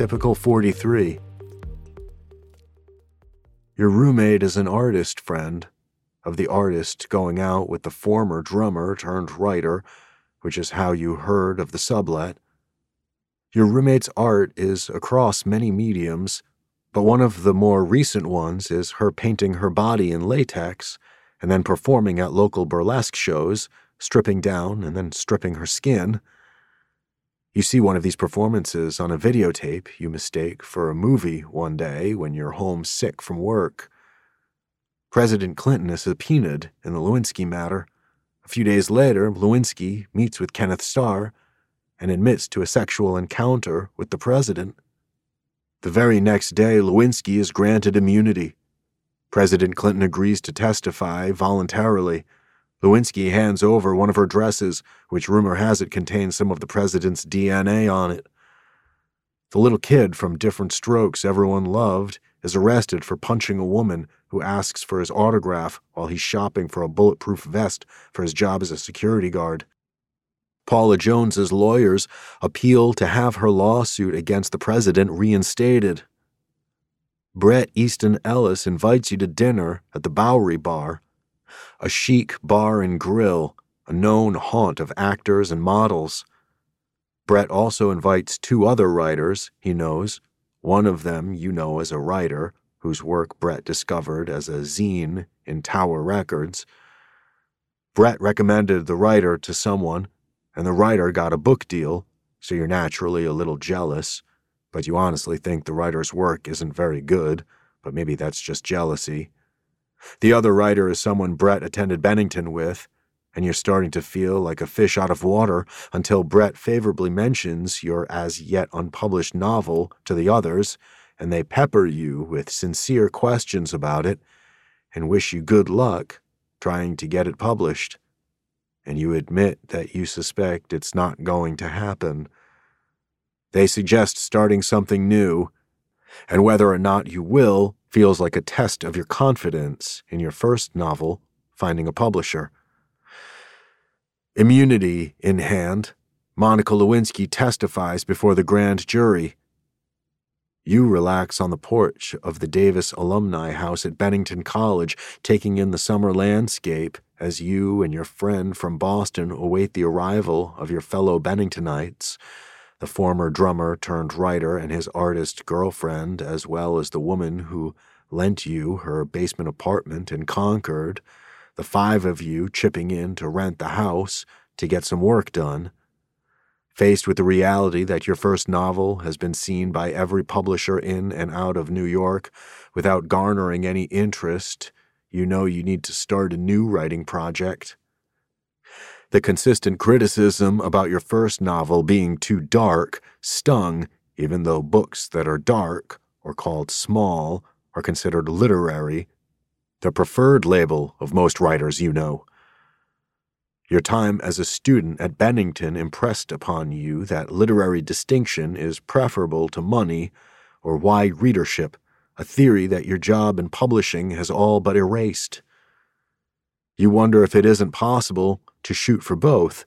Typical 43. Your roommate is an artist friend, of the artist going out with the former drummer turned writer, which is how you heard of the sublet. Your roommate's art is across many mediums, but one of the more recent ones is her painting her body in latex and then performing at local burlesque shows, stripping down and then stripping her skin. You see one of these performances on a videotape you mistake for a movie one day when you're home sick from work. President Clinton is subpoenaed in the Lewinsky matter. A few days later, Lewinsky meets with Kenneth Starr and admits to a sexual encounter with the president. The very next day, Lewinsky is granted immunity. President Clinton agrees to testify voluntarily Lewinsky hands over one of her dresses, which rumor has it contains some of the president's DNA on it. The little kid from Diff'rent Strokes everyone loved is arrested for punching a woman who asks for his autograph while he's shopping for a bulletproof vest for his job as a security guard. Paula Jones's lawyers appeal to have her lawsuit against the president reinstated. Bret Easton Ellis invites you to dinner at the Bowery Bar a chic bar and grill, a known haunt of actors and models. Bret also invites two other writers he knows, one of them you know as a writer, whose work Bret discovered as a zine in Tower Records. Bret recommended the writer to someone, and the writer got a book deal, so you're naturally a little jealous, but you honestly think the writer's work isn't very good, but maybe that's just jealousy. The other writer is someone Bret attended Bennington with, and you're starting to feel like a fish out of water until Bret favorably mentions your as yet unpublished novel to the others, and they pepper you with sincere questions about it and wish you good luck trying to get it published. And you admit that you suspect it's not going to happen. They suggest starting something new, and whether or not you will feels like a test of your confidence in your first novel, finding a publisher. Immunity in hand, Monica Lewinsky testifies before the grand jury. You relax on the porch of the Davis Alumni House at Bennington College, taking in the summer landscape as you and your friend from Boston await the arrival of your fellow Benningtonites the former drummer turned writer and his artist girlfriend, as well as the woman who lent you her basement apartment in Concord, the five of you chipping in to rent the house to get some work done. Faced with the reality that your first novel has been seen by every publisher in and out of New York without garnering any interest, you know you need to start a new writing project. The consistent criticism about your first novel being too dark stung, even though books that are dark, or called small, are considered literary, the preferred label of most writers you know. Your time as a student at Bennington impressed upon you that literary distinction is preferable to money or wide readership, a theory that your job in publishing has all but erased. You wonder if it isn't possible to shoot for both,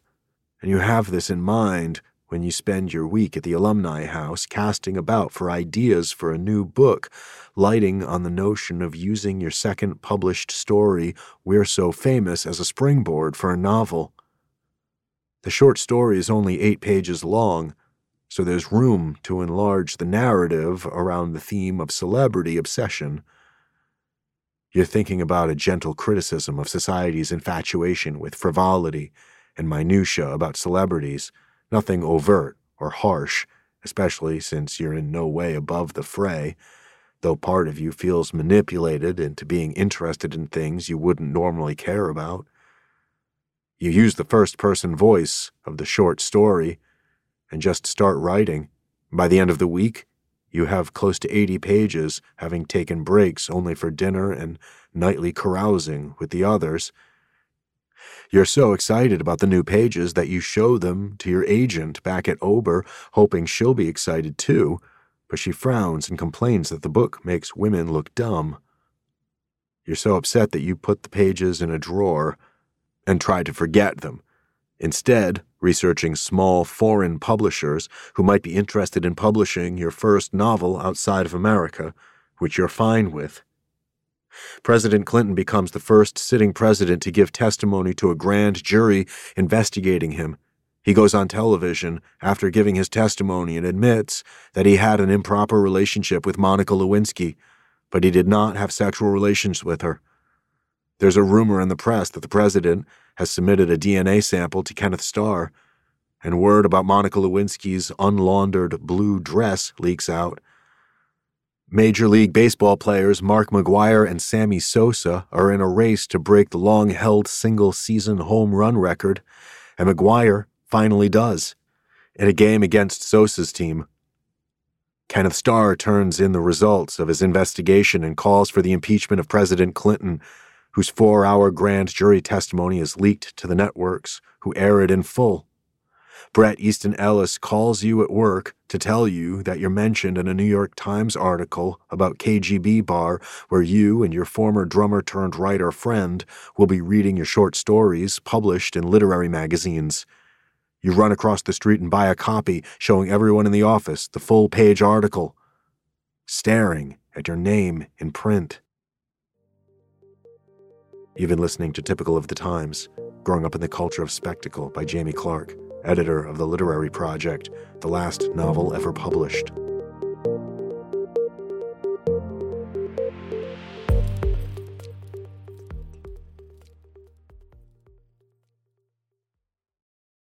and you have this in mind when you spend your week at the alumni house casting about for ideas for a new book, lighting on the notion of using your second published story, We're So Famous, as a springboard for a novel. The short story is only eight pages long, so there's room to enlarge the narrative around the theme of celebrity obsession. You're thinking about a gentle criticism of society's infatuation with frivolity and minutiae about celebrities, nothing overt or harsh, especially since you're in no way above the fray, though part of you feels manipulated into being interested in things you wouldn't normally care about. You use the first person voice of the short story and just start writing. By the end of the week, you have close to 80 pages, having taken breaks only for dinner and nightly carousing with the others. You're so excited about the new pages that you show them to your agent back at Ober, hoping she'll be excited too, but she frowns and complains that the book makes women look dumb. You're so upset that you put the pages in a drawer and try to forget them Instead, researching small foreign publishers who might be interested in publishing your first novel outside of America, which you're fine with. President Clinton becomes the first sitting president to give testimony to a grand jury investigating him. He goes on television after giving his testimony and admits that he had an improper relationship with Monica Lewinsky, but he did not have sexual relations with her. There's a rumor in the press that the president has submitted a DNA sample to Kenneth Starr, and word about Monica Lewinsky's unlaundered blue dress leaks out. Major League Baseball players Mark McGwire and Sammy Sosa are in a race to break the long held single season home run record, and McGwire finally does, in a game against Sosa's team. Kenneth Starr turns in the results of his investigation and calls for the impeachment of President Clinton whose four hour grand jury testimony is leaked to the networks, who air it in full. Bret Easton Ellis calls you at work to tell you that you're mentioned in a New York Times article about KGB Bar, where you and your former drummer turned writer friend will be reading your short stories published in literary magazines. You run across the street and buy a copy, showing everyone in the office the full page article, staring at your name in print. Even listening to Typical of the Times, Growing Up in the Culture of Spectacle by Jaime Clarke, editor of the literary project, the last novel ever published.